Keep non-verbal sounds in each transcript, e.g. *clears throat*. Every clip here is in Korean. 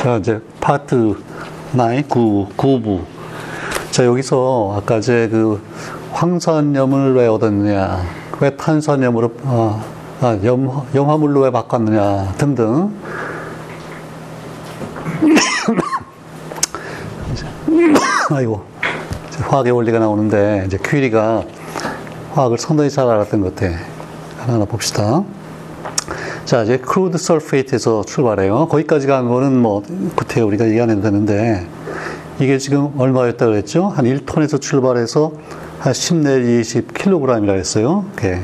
자, 이제 파트 9, 9, 9부. 자, 여기서 아까 이제 그 황산염을 왜 얻었느냐, 왜 탄산염으로, 아, 아 염, 염화물로 왜 바꿨느냐 등등. *coughs* 아이고. 화학의 원리가 나오는데, 이제 퀴리가 화학을 상당히 잘 알았던 것 같아. 하나하나 봅시다. 자, 이제 crude sulfate에서 출발해요. 거기까지 간 거는 뭐, 그때 우리가 얘기 안 해도 되는데, 이게 지금 얼마였다 그랬죠? 한 1톤에서 출발해서 한 10 내지 20kg이라 했어요. 이렇게.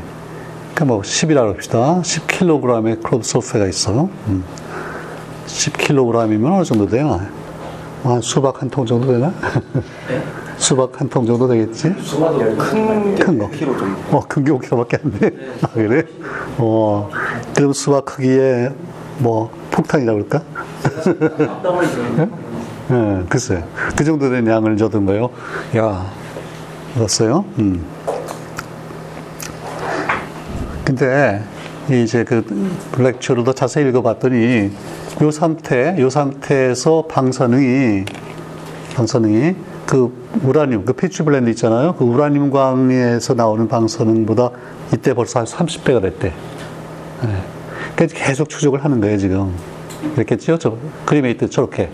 그러니까 뭐 10이라고 합시다. 10kg의 crude sulfate가 있어. 음. 10kg이면 어느 정도 돼요? 한 수박 한 통 정도 되나? *laughs* 수박 한 통 정도 되겠지? 큰, 큰 거. 키로 좀. 어, 큰 게 5kg밖에 안 돼. 아, 그래? 어, 그럼 수박 크기에 뭐 폭탄이라고 그럴까? *laughs* 예, 글쎄. 그 정도 된 양을 거요. 야, 알았어요? 음. 근데, 이제 그 lecture를 더 자세히 읽어봤더니, 요 상태, 요 상태에서 방사능이, 방사능이 그 우라늄, 그 피치 블렌드 있잖아요. 그 우라늄 광에서 나오는 방사능보다 이때 벌써 한 30배가 됐대. 예. 계속 추적을 하는 거예요, 지금. 이렇겠죠? 저 그림에 있듯 저렇게.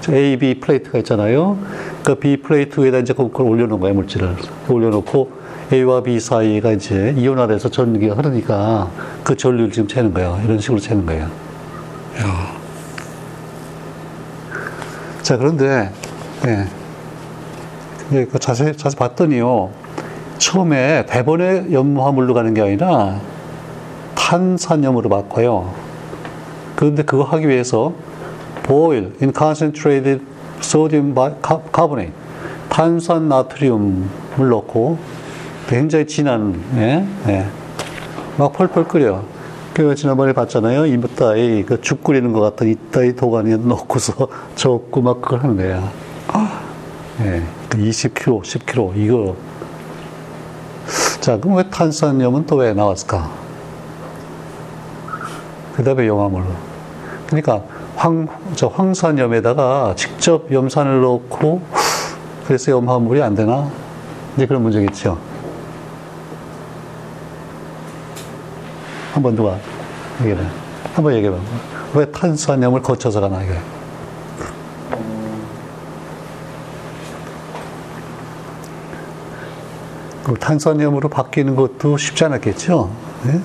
저 A, B 플레이트가 있잖아요. 그 B 플레이트 위에다 이제 그걸 올려놓은 거예요, 물질을. 올려놓고 A와 B 사이가 이제 이온화돼서 전기가 흐르니까 그 전류를 지금 재는 거예요. 이런 식으로 재는 거예요. 야. 자, 그런데, 예. 근데 그 자세히, 자세히 봤더니요. 처음에 대번에 염화물로 가는 게 아니라 탄산염으로 바꿔요. 그런데 그거 하기 위해서 boil in concentrated sodium carbonate 탄산 나트륨을 넣고 굉장히 진한 예? 예. 막 펄펄 끓여. 그 지난번에 봤잖아요. 이따이 그죽 끓이는 것 같은 이따이 도가니에 넣고서 *laughs* 젓고 막 그걸 하는 거야. 예. 20kg, 10kg 이거. 자, 그럼 왜 탄산염은 또 왜 나왔을까? 그 다음에 용화물로. 그러니까 황, 저 황산염에다가 직접 염산을 넣고 그래서 염화물이 안 되나? 이제 그런 문제겠죠. 한번 누가 얘기해. 한번 얘기해봐. 왜 탄산염을 거쳐서 가나, 이게. 그 탄산염으로 바뀌는 것도 쉽지 않았겠죠. 네?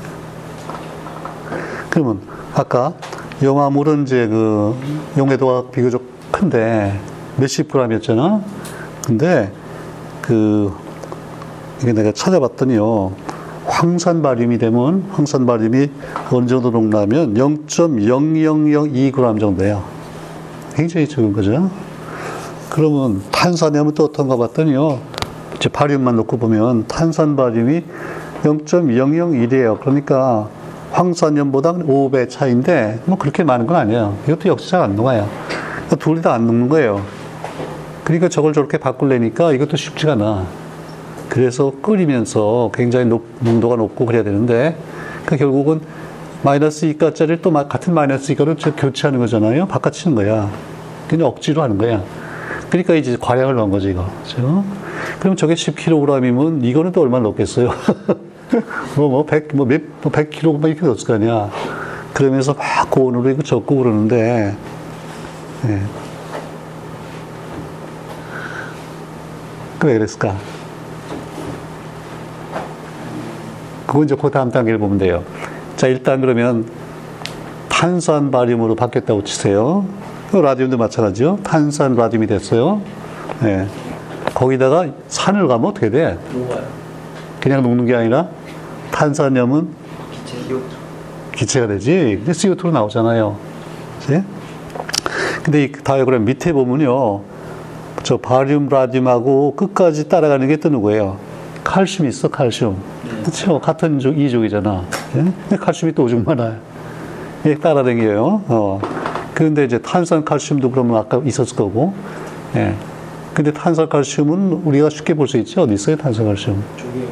그러면 아까 용화물은 이제 그 용해도가 비교적 큰데 몇십 그램이었잖아. 근데 그 이게 내가 찾아봤더니요. 황산바륨이 되면 황산바륨이 어느 정도 녹나면 0.0002g 정도예요. 굉장히 적은 거죠. 그러면 탄산염은 또 어떤가 봤더니요. 이제 바륨만 놓고 보면 탄산바륨이 0.001이에요. 그러니까 황산염보다 5배 차인데 뭐 그렇게 많은 건 아니에요. 이것도 역시 잘 안 녹아요. 그러니까 둘이 다안 녹는 거예요. 그러니까 저걸 저렇게 바꾸려니까 이것도 쉽지가 않아. 그래서 끓이면서 굉장히 높, 농도가 높고 그래야 되는데 그 결국은 마이너스 2가짜리를 또 같은 마이너스 2가를 교체하는 거잖아요. 바꿔치는 거야. 그냥 억지로 하는 거야. 그러니까 이제 과량을 넣은 거지 이거. 그렇죠? 그럼 저게 10kg이면 이거는 또 얼마나 넣겠어요? *laughs* *laughs* 뭐, 뭐, 100, 뭐, 몇, 뭐 100kg 막 이렇게 넣었을 거 아니야. 그러면서 막 고온으로 이거 적고 그러는데, 예. 왜 그랬을까? 그건 이제 그 다음 단계를 보면 돼요. 자, 일단 그러면 탄산 바륨으로 바뀌었다고 치세요. 라디움도 마찬가지죠. 탄산 라디움이 됐어요. 예. 거기다가 산을 가면 어떻게 돼? 그냥 녹는 게 아니라 탄산염은 기체 CO2. 기체 가 되지. 근데 CO2로 나오잖아요. 그치? 근데 이 다이어그램 밑에 보면요. 저 바륨, 라듐하고 끝까지 따라가는 게 또 누구예요? 칼슘이 있어, 칼슘. 그쵸? 같은 족, 이족이잖아. 예? 근데 칼슘이 또 오죽 많아요. 예, 따라다녀요. 어. 그런데 이제 탄산 칼슘도 그러면 아까 있었을 거고. 예. 근데 탄산 칼슘은 우리가 쉽게 볼 수 있죠? 어디 있어요, 탄산 칼슘? 저기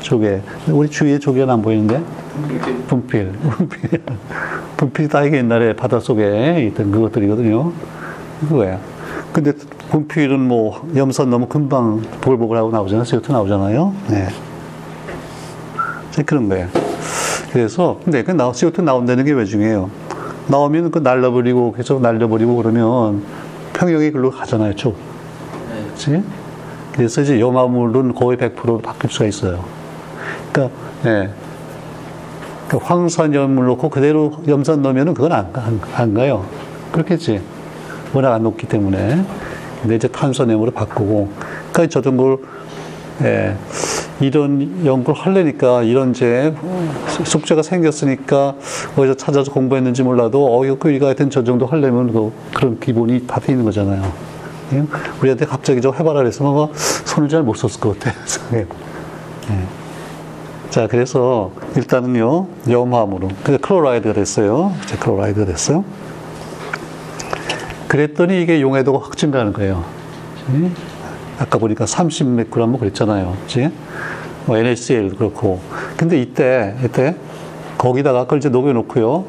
조개. 우리 주위에 조개는 안 보이는데? 분필. 분필. 분필이 다 이게 옛날에 바닷속에 있던 그것들이거든요. 그거야. 근데 분필은 뭐 염산 너무 금방 보글보글하고 나오잖아요. CO2 나오잖아요. 네. 그런 거예요. 그래서 근데 그 나, CO2 나온다는 게 왜 중요해요? 나오면 그 날려버리고 계속 날려버리고 그러면 평형이 글로 가잖아요. 쭉. 네. 그렇지? 그래서 이제 염화물은 거의 100% 바뀔 수가 있어요. 그러니까, 예. 그 황산염을 넣고 그대로 염산 넣으면은 그건 안, 가- 안, 안 가요. 그렇겠지. 워낙 안 녹기 때문에. 근데 이제 탄산염으로 바꾸고. 그러니까 저도 뭘, 예. 이런 연구를 하려니까 이런 이제 숙제가 생겼으니까 어디서 찾아서 공부했는지 몰라도 어, 이거 이거 하여튼 저 정도 하려면 그, 그런 기본이 다 돼 있는 거잖아요. 예? 우리한테 갑자기 저 해봐라 그래서 뭔가 손을 잘 못 썼을 것 같아. *laughs* 예. 예. 자, 그래서 일단은요, 염화물은. 근데 클로라이드가 됐어요. 이제 클로라이드가 됐어요. 그랬더니 이게 용해도가 확 증가하는 거예요. 아까 보니까 30몇 g 뭐 그랬잖아요. 그치? 뭐 NaCl 그렇고. 근데 이때, 이때, 거기다가 그걸 이제 녹여놓고요.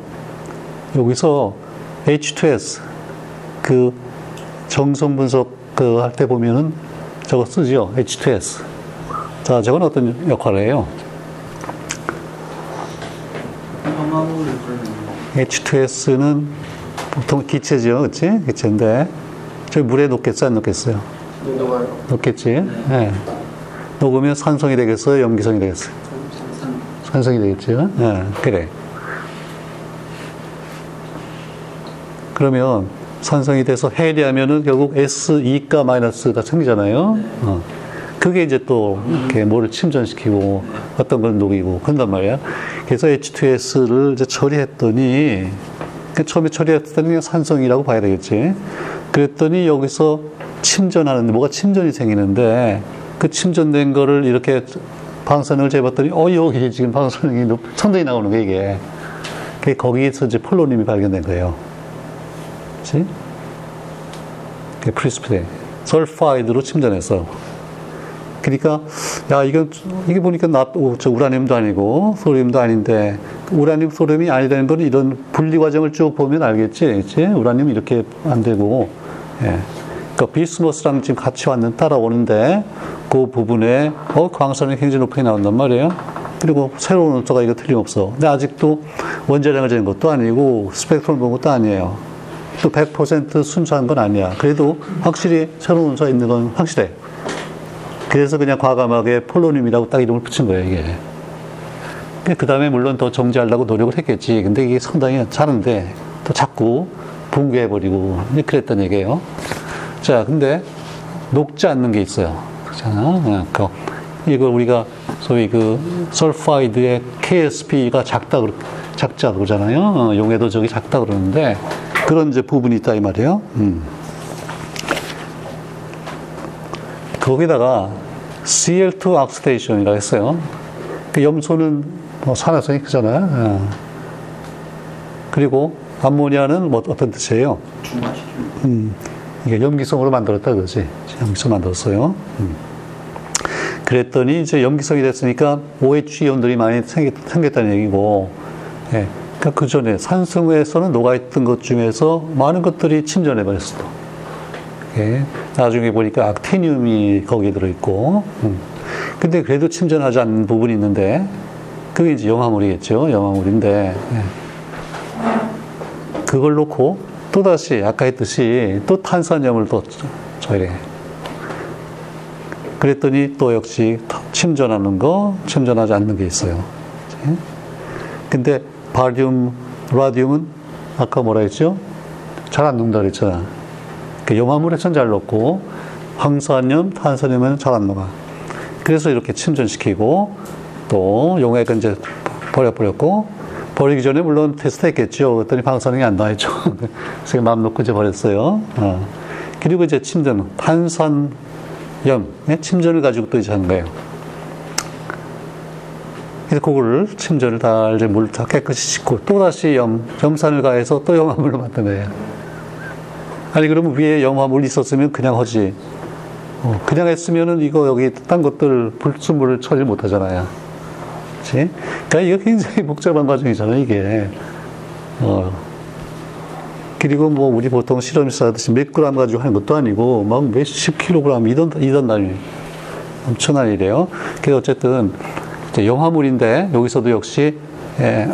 여기서 H2S, 그 정성 분석 그 할 때 보면은 저거 쓰죠. H2S. 자, 저건 어떤 역할을 해요? 황화물을 그러면 H2S는 보통 기체죠, 그치? 기체인데, 저기 물에 녹겠어요, 안 녹겠어요? 녹아요. 녹겠지? 예. 녹으면 산성이 되겠어요, 염기성이 되겠어요? 산 산성이 되겠죠? 예, 그래. 그러면 산성이 돼서 해리하면은 결국 S2가 마이너스가 생기잖아요. 어. 그게 이제 또 이렇게 뭐를 침전시키고 어떤 걸 녹이고 그런단 말이야. 그래서 H2S를 이제 처리했더니 그 처음에 처리했더니 산성이라고 봐야 되겠지. 그랬더니 여기서 침전하는데 뭐가 침전이 생기는데 그 침전된 거를 이렇게 방사능을 재봤더니 어 여기 지금 방사능이 높- 천둥이 나오는 게 이게. 그게 거기에서 이제 폴로님이 발견된 거예요. 그치? 그 프리스피데 설파이드로 침전했어. 그러니까 야 이건 이게 보니까 나, 오, 저 우라늄도 아니고 소듐도 아닌데 우라늄 소듐이 아니라는 건 이런 분리 과정을 쭉 보면 알겠지, 그치? 우라늄 이렇게 안 되고, 예. 그러니까 비스머스랑 지금 같이 왔는 따라오는데 그 부분에 어 광선이 굉장히 높게 나온단 말이에요. 그리고 새로운 원소가 이거 틀림없어. 근데 아직도 원자량을 재는 것도 아니고 스펙트럼 본 것도 아니에요. 또 100% 순수한 건 아니야. 그래도 확실히 새로운 원소가 있는 건 확실해. 그래서 그냥 과감하게 폴로늄이라고 딱 이름을 붙인 거예요, 이게. 그 다음에 물론 더 정지하려고 노력을 했겠지. 근데 이게 상당히 잘하는데 또 자꾸 붕괴해버리고 그랬던 얘기예요. 자, 근데 녹지 않는 게 있어요. 그렇잖아. 그 이걸 우리가 소위 그 설파이드의 KSP가 작다 작자 그러잖아요. 어, 용해도 저기 작다 그러는데 그런 이제 부분이 있다 이 말이에요. 음. 거기다가 Cl2 oxidation이라고 했어요. 그 염소는 뭐 산화성이 크잖아요. 어. 그리고 암모니아는 뭐 어떤 뜻이에요? 음, 이게 염기성으로 만들었다 그러지. 염기성 만들었어요. 음. 그랬더니 이제 염기성이 됐으니까 OH 이온들이 많이 생겼, 생겼다는 얘기고, 예. 그러니까 그 전에 산성에서는 녹아있던 것 중에서 많은 것들이 침전해 버렸어. 또. 예. 나중에 보니까 악티늄이 거기에 들어있고, 음. 근데 그래도 침전하지 않는 부분이 있는데, 그게 이제 염화물이겠죠. 염화물인데, 예. 그걸 놓고 또다시 아까 했듯이 또 탄산염을 또 저래. 그랬더니 또 역시 침전하는 거, 침전하지 않는 게 있어요. 그치? 근데 바륨, 라듐은 아까 뭐라 했죠? 잘 안 녹는다 그랬잖아. 그 염화물에선 잘 녹고 황산염, 탄산염에는 잘안 녹아. 그래서 이렇게 침전시키고 또 용액은 이제 버려버렸고 버리기 전에 물론 테스트 했겠죠. 그랬더니 방사능이 안 나왔죠. *laughs* 그래서 마음 놓고 이제 버렸어요. 어. 그리고 이제 침전, 탄산염, 네? 침전을 가지고 또 이제 하는 거예요. 그래서 그거를 침전을 다 이제 물 다 깨끗이 씻고 또 다시 염, 염산을 가해서 또 염화물로 만든 거예요. 아니 그러면 위에 염화물 있었으면 그냥 하지. 어, 그냥 했으면은 이거 여기 딴 것들 불순물을 처리 못 하잖아요. 그치? 그러니까 이거 굉장히 복잡한 과정이잖아요, 이게. 어. 그리고 뭐 우리 보통 실험에서 하듯이 몇 그램 가지고 하는 것도 아니고 막 몇십 킬로그램 이던 이던 단위 엄청난 일이에요. 그래서 어쨌든 이제 영화물인데 여기서도 역시 예,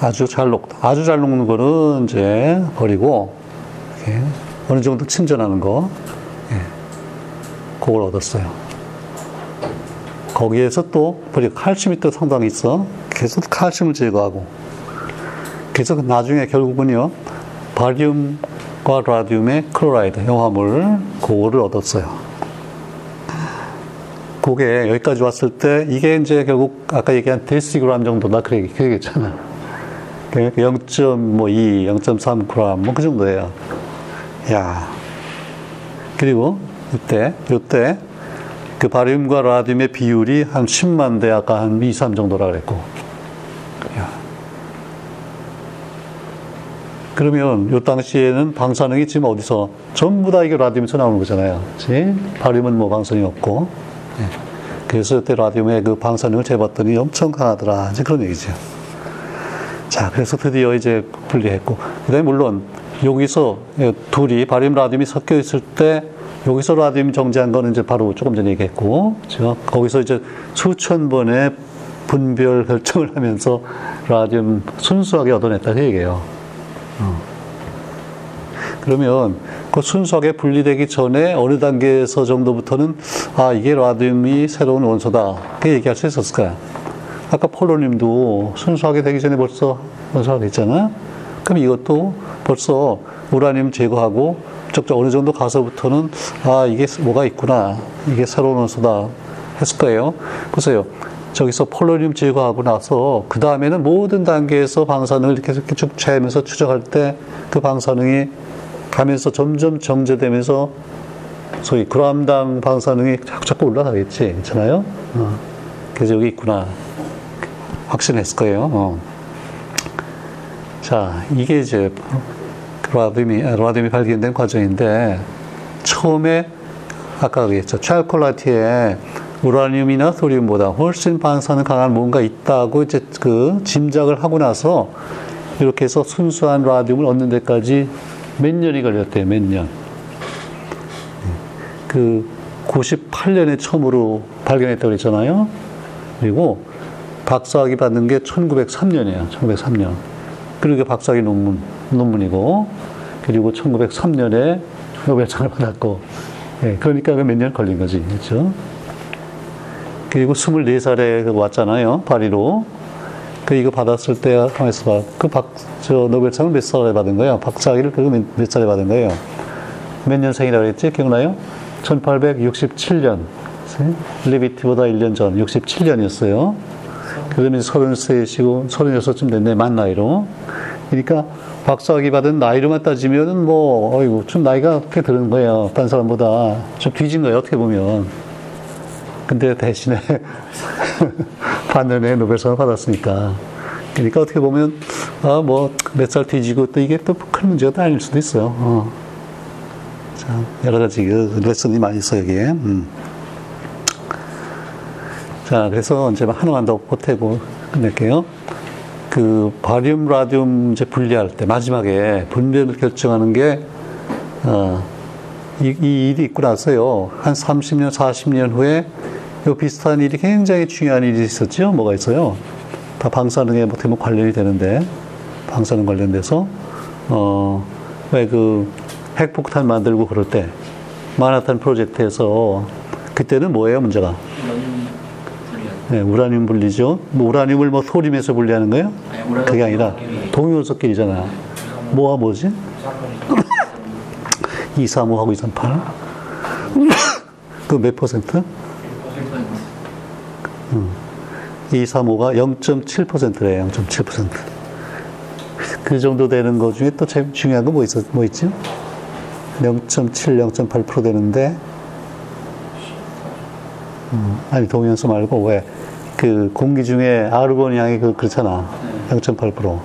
아주 잘 녹, 아주 잘 녹는 거는 이제 버리고 이렇게 어느 정도 침전하는 거, 예, 그걸 얻었어요. 거기에서 또 버리 칼슘이 또 상당히 있어. 계속 칼슘을 제거하고. 그래서 나중에 결국은요 바리움과 라디움의 클로라이드 용화물 그거를 얻었어요. 그게 여기까지 왔을 때 이게 이제 결국 아까 얘기한 데시그램 정도다 그래 그랬잖아. 그러니까 0.2, 0.3g 뭐 그 정도예요. 야. 그리고 이때 이때 그 바리움과 라디움의 비율이 한 10만 대 아까 한 2, 3 정도라 그랬고. 야. 그러면 요 당시에는 방사능이 지금 어디서 전부 다 이게 라디움에서 나오는 거잖아요. 그치? 바리움은 뭐 방사능이 없고. 예. 그래서 이때 라디움의 그 방사능을 재봤더니 엄청 강하더라. 이제 그런 얘기죠. 자, 그래서 드디어 이제 분리했고. 그 다음에 물론 여기서 둘이 바리움 라디움이 섞여 있을 때 여기서 라디움 정지한 거는 이제 바로 조금 전에 얘기했고. 그렇죠? 거기서 이제 수천 번의 분별 결정을 하면서 라디움 순수하게 얻어냈다. 그 얘기예요. 어. 그러면 그 순수하게 분리되기 전에 어느 단계에서 정도부터는 아 이게 라디움이 새로운 원소다 그 얘기할 수 있었을 거야. 아까 폴로늄도 순수하게 되기 전에 벌써 원소가 됐잖아. 그럼 이것도 벌써 우라늄 제거하고 적적 어느 정도 가서부터는 아 이게 뭐가 있구나 이게 새로운 원소다 했을 거예요. 보세요. 저기서 폴로늄 제거하고 나서 그 다음에는 모든 단계에서 방사능을 이렇게 쭉 재면서 추적할 때 그 방사능이 가면서 점점 정제되면서 소위 그람당 방사능이 자꾸 자꾸 올라가겠지, 괜찮아요? 어. 그래서 여기 있구나 확신했을 거예요. 어. 자, 이게 이제 라디움이 라디움이 발견된 과정인데 처음에 아까 그랬죠, 찰콜라티에 우라늄이나 소듐보다 훨씬 반사는 강한 뭔가 있다고 이제 그 짐작을 하고 나서 이렇게 해서 순수한 라디움을 얻는 데까지 몇 년이 걸렸대요, 몇 년. 그 98년에 처음으로 발견했다고 그랬잖아요. 그리고 박사학위 받는 게 1903년이에요, 1903년. 그리고 박사학위 논문, 논문이고, 그리고 1903년에 노벨상을 받았고, 예, 그러니까 몇 년 걸린 거지, 그렇죠? 그리고 24살에 왔잖아요. 파리로. 그 이거 받았을 때 가만있어 봐. 그 박, 저 노벨상을 몇 살에 받은 거예요? 박사학위를 몇, 몇 살에 받은 거예요? 몇 년생이라고 했지? 기억나요? 1867년. 리비티보다 1년 전, 67년이었어요. 그러면 33이시고 36쯤 됐네, 만 나이로. 그러니까 박사학위 받은 나이로만 따지면은 뭐, 어이구, 좀 나이가 꽤 드는 거예요. 딴 사람보다. 좀 뒤진 거예요, 어떻게 보면. 근데 대신에 *laughs* 반년에 노벨상을 받았으니까. 그러니까 어떻게 보면, 아, 뭐, 몇 살 뒤지고 또 이게 또 큰 문제가 아닐 수도 있어요. 어. 자, 여러 가지 그 레슨이 많이 있어요, 여기에. 음. 자, 그래서 이제 하나만 더 보태고 끝낼게요. 그, 바리움, 라디움 이제 분리할 때, 마지막에 분별을 결정하는 게, 어, 이, 이 일이 있고 나서요. 한 30년, 40년 후에 요 비슷한 일이 굉장히 중요한 일이 있었죠. 뭐가 있어요? 다 방사능에 뭐 대목 관련이 되는데, 방사능 관련돼서, 어, 왜 그 핵폭탄 만들고 그럴 때, 마나탄 프로젝트에서, 그때는 뭐예요, 문제가? 네, 우라늄 분리죠. 뭐 우라늄을 뭐 소림해서 분리하는 거예요? 아니, 그게 아니라. 동위원소끼리잖아. 뭐와 뭐지? 235하고 238. 그몇 퍼센트? 235가 0.7%래요. 0.7%. 그 정도 되는 것 중에 또 제일 중요한 거뭐 있었, 뭐 있죠? 0.7, 0.8% 되는데, 음, 아니, 동위원소 말고 왜, 그 공기 중에 아르곤 양이 그, 그렇잖아. 0.8%.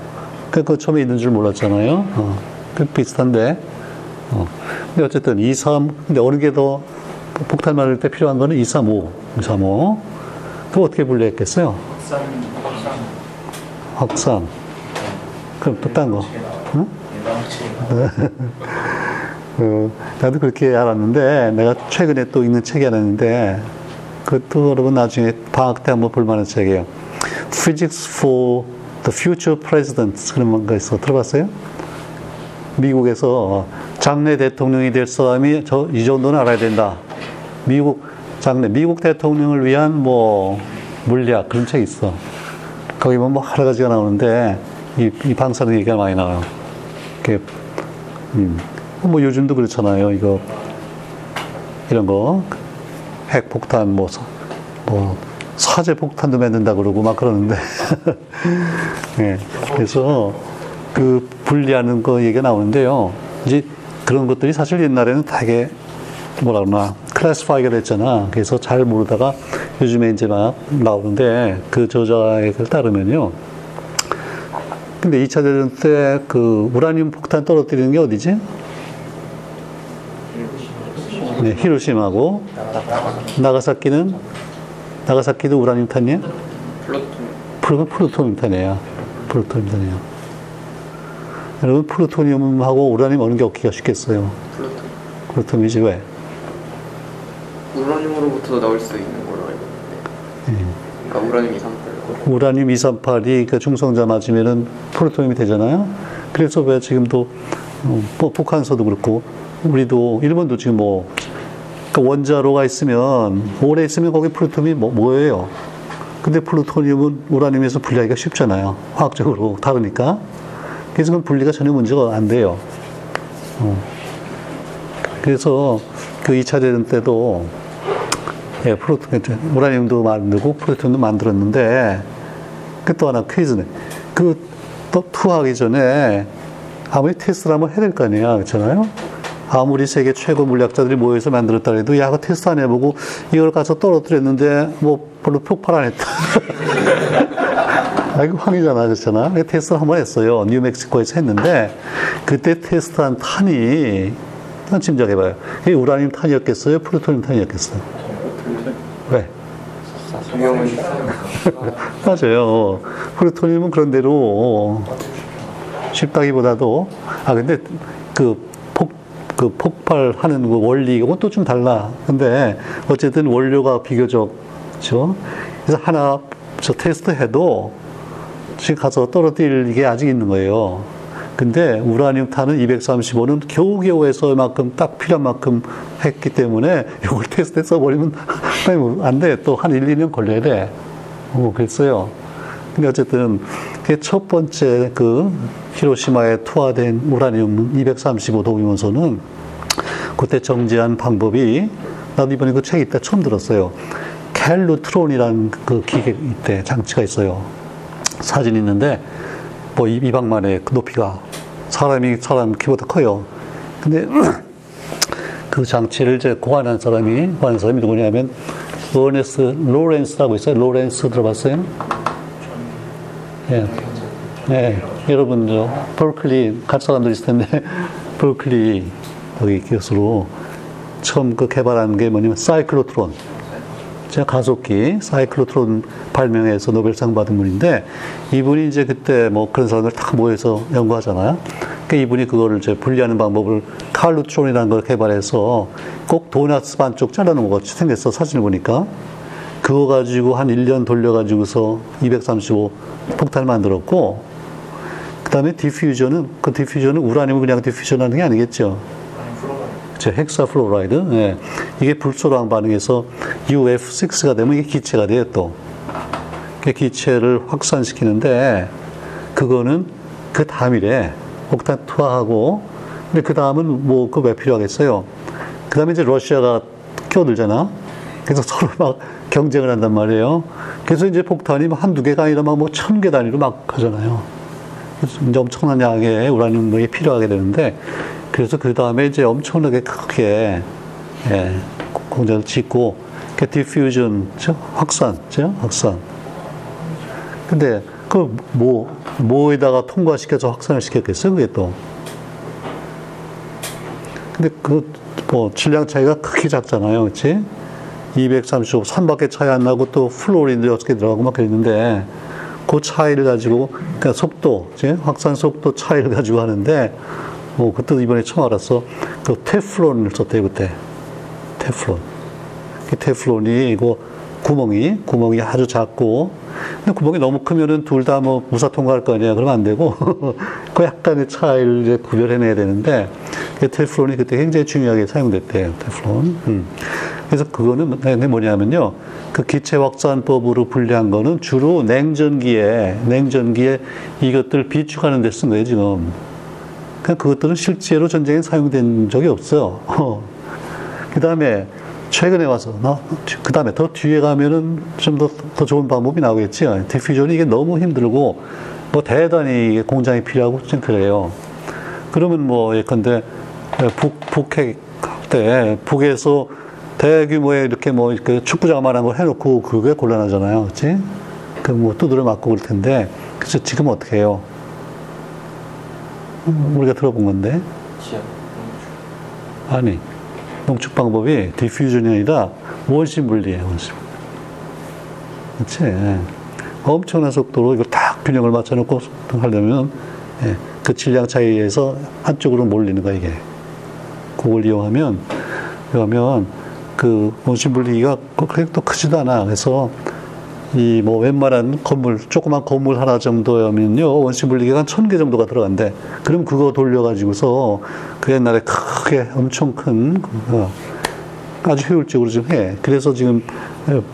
그, 그 처음에 있는 줄 몰랐잖아요. 어, 그 비슷한데, 어. 근데 어쨌든 2, 3, 근데 어느 게 더 폭탄 만들 때 필요한 거는 2, 3, 5. 2, 3, 5. 그거 어떻게 분리했겠어요? 확산, 확산. 그럼 또 딴 거. 응? *laughs* 어, 나도 그렇게 알았는데, 내가 최근에 또 읽는 책이 하나 있는데, 그것도 여러분 나중에 방학 때 한번 볼 만한 책이에요. Physics for the Future Presidents. 그런 거 있어. 들어봤어요? 미국에서 장래 대통령이 될 사람이 저, 이 정도는 알아야 된다. 미국, 장래, 미국 대통령을 위한 뭐, 물리학, 그런 책이 있어. 거기 보면 뭐 여러 가지가 나오는데, 이, 이 방사능 얘기가 많이 나와요. 이렇게, 음. 뭐 요즘도 그렇잖아요. 이거 이런 거 핵폭탄 뭐, 서- 뭐 사제 폭탄도 만든다 그러고 막 그러는데 *laughs* 예. 그래서 그 분리하는 거 얘기가 나오는데요. 이제 그런 것들이 사실 옛날에는 되게 뭐라 그러나 클래스파이가 됐잖아. 그래서 잘 모르다가 요즘에 이제 막 나오는데 그 저자에 따르면요. 근데 2차 대전 때 그 우라늄 폭탄 떨어뜨리는 게 어디지? 네, 히로시마고 나가사키는 나가사키도 우라늄 탄이에요? 프로 프루토늄 탄이에요. 프루토늄 탄이에요. 여러분 플루토늄하고 우라늄 어느 게 얻기가 쉽겠어요? 플로톤. 플루토늄이지 왜? 우라늄으로부터 나올 수 있는 걸로 알고 있는데. 그러니까 우라늄 238. 우라늄 238이 그 중성자 맞으면은 프루토늄이 되잖아요. 그래서 왜 지금도 어, 뭐 북한서도 그렇고 우리도 일본도 지금 뭐 그 원자로가 있으면 오래 있으면 거기 플루토늄이 뭐, 뭐예요? 근데 플루토늄은 우라늄에서 분리하기가 쉽잖아요. 화학적으로 다르니까. 그래서 그건 분리가 전혀 문제가 안 돼요. 어. 그래서 그 2차 대전 때도 예, 프로토, 우라늄도 만들고 프로톤도 만들었는데, 그 또 하나 퀴즈네. 그, 또 투하하기 전에 아무리 테스트를 한번 해야 될 거 아니야. 그렇잖아요? 아무리 세계 최고 물리학자들이 모여서 만들었다 해도, 야, 그 테스트 안 해보고 이걸 가서 떨어뜨렸는데, 뭐, 별로 폭발 안 했다. *laughs* 아이고, 황이잖아. 그렇잖아. 그 테스트를 한번 했어요. 뉴멕시코에서 했는데, 그때 테스트한 탄이, 한 짐작해봐요. 그게 우라늄 탄이었겠어요? 플루토늄 탄이었겠어요? 왜? *laughs* 맞아요. 플루토늄은 그런 대로 쉽다기보다도 아 근데 그폭 그 폭발하는 그 원리 이것도 좀 달라. 근데 어쨌든 원료가 비교적 그렇죠. 그래서 하나 저 테스트 해도 지금 가서 떨어뜨릴 게 아직 있는 거예요. 근데 우라늄 탄은 235는 겨우겨우 해서 만큼 딱 필요한 만큼 했기 때문에 이걸 *laughs* 테스트해 써버리면 *laughs* 안 돼. 또 한 1, 2년 걸려야 돼. 어, 그랬어요. 근데 어쨌든 그게 첫 번째 그 히로시마에 투하된 우라늄 235 독이면서는 그때 정지한 방법이 나도 이번에 그 책 이때 처음 들었어요. 캘루트론이라는 그 기계 이때 장치가 있어요. 사진 있는데 뭐 이- 이 방만의 그 높이가 사람이 사람 키보다 커요. 근데 *clears throat* 그 장치를 이제 고안한 사람이 고안한 사람이 누구냐면 로렌스 로렌스라고 있어요. 로렌스 들어봤어요? 예. 예. 여러분 저 버클리 갈 사람들 있을 텐데 *laughs* 버클리 거기 교수로 처음 그 개발한 게 뭐냐면 사이클로트론. 제가 가속기 사이클로트론 발명해서 노벨상 받은 분인데 이분이 이제 그때 뭐 그런 사람들 다 모여서 연구하잖아요. 그러니까 이분이 그거를 이제 분리하는 방법을 칼루트론이라는 걸 개발해서 꼭 도나츠 반쪽 잘라놓은 것 같이 생겼어 사진을 보니까 그거 가지고 한 1년 돌려가지고서 235 폭탄을 만들었고 그 다음에 diffusion은 그 diffusion은 우라늄을 그냥 diffusion 하는 게 아니겠죠. 그쵸, hexafluoride. 예. 이게 불소랑 반응해서 UF6가 되면 이게 기체가 돼요, 또. 그 기체를 확산시키는데, 그거는 그 다음이래. 폭탄 투하하고, 근데 그 다음은 뭐, 그왜 필요하겠어요? 그 다음에 이제 러시아가 끼어들잖아. 그래서 *laughs* 서로 막 경쟁을 한단 말이에요. 그래서 이제 폭탄이 뭐 한두 개가 아니라 막뭐천 개 단위로 막 하잖아요. 그래서 이제 엄청난 양의 우라늄이 필요하게 되는데, 그래서 그 다음에 이제 엄청나게 크게, 예, 공장을 짓고, 그 디퓨전, 죠 확산, 죠 확산. 근데 그 뭐, 뭐에다가 통과시켜서 확산을 시켰겠어요, 그게 또. 근데 그, 뭐, 질량 차이가 크게 작잖아요, 그치? 235, 3밖에 차이 안 나고 또 플로린도 6개 들어가고 막 그랬는데, 그 차이를 가지고, 그러니까 속도, 이제 확산 속도 차이를 가지고 하는데, 뭐, 그때도 이번에 처음 알았어. 그 테플론을 썼대요, 그때. 테플론. 그 테플론이, 이거 구멍이, 구멍이 아주 작고, 근데 구멍이 너무 크면은 둘 다 뭐 무사 통과할 거 아니야. 그러면 안 되고, *laughs* 그 약간의 차이를 이제 구별해내야 되는데, 그 테플론이 그때 굉장히 중요하게 사용됐대요, 테플론. 음. 그래서 그거는 뭐냐면요. 그 기체 확산법으로 분리한 거는 주로 냉전기에, 냉전기에 이것들 비축하는 데 쓴 거예요, 지금. 그러니까 그것들은 실제로 전쟁에 사용된 적이 없어요. *laughs* 그 다음에 최근에 와서, 그 다음에 더 뒤에 가면은 좀 더 더 좋은 방법이 나오겠지. 디퓨전이 이게 너무 힘들고, 뭐 대단히 공장이 필요하고 좀 그래요. 그러면 뭐 예컨대 북, 북핵 때 북에서 대규모의 이렇게 뭐 이렇게 축구장만한 걸 해놓고 그게 곤란하잖아요. 그치? 그 뭐 두드려 맞고 그럴 텐데. 그래서 지금 어떻게 해요? 우리가 들어본 건데. 아니. 농축 방법이 디퓨전이 아니라 원심 분리예요, 원심. 그치? 엄청난 속도로 이걸 딱 균형을 맞춰놓고 하려면 예, 그 질량 차이에서 한쪽으로 몰리는 거야, 이게. 그걸 이용하면, 그러면 그 원심 분리기가 그렇게 또 크지도 않아. 그래서 이 뭐 웬만한 건물, 조그만 건물 하나 정도면요, 원심 분리기가 한 천 개 정도가 들어간대. 그럼 그거 돌려가지고서 그 옛날에 크게 엄청 큰, 어, 아주 효율적으로 좀 해. 그래서 지금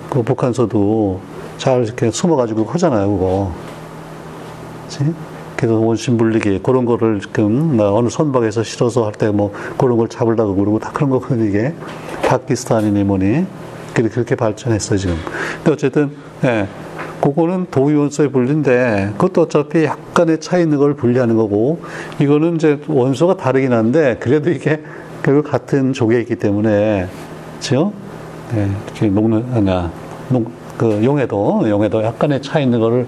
그 북한서도 잘 이렇게 숨어가지고 하잖아요, 그거. 그치? 그래서 원심 분리기, 그런 거를 지금 어느 선박에서 실어서 할 때 뭐 그런 걸 잡으려고 그러고 다 그런 거거든요, 이게. 파키스탄이니 뭐니. 그렇게 발전했어요, 지금. 근데 어쨌든, 예. 그거는 도의원소의 분리인데, 그것도 어차피 약간의 차이 있는 걸 분리하는 거고, 이거는 이제 원소가 다르긴 한데, 그래도 이게 결국 같은 있기 때문에, 그죠? 예, 이렇게 녹는, 아니야, 녹, 그 용해도, 용해도 약간의 차이 있는 거를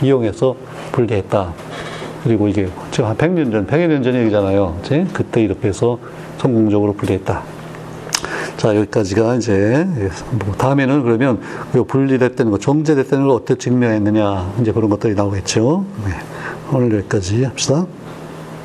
이용해서 분리했다. 그리고 이게 지금 한 100년 전, 100여 년 전 얘기잖아요. 그치? 그때 이렇게 해서 성공적으로 분리했다. 자, 여기까지가 이제, 뭐 다음에는 그러면 분리됐다는 거, 정제됐다는 걸 어떻게 증명했느냐, 이제 그런 것들이 나오겠죠. 네. 오늘 여기까지 합시다.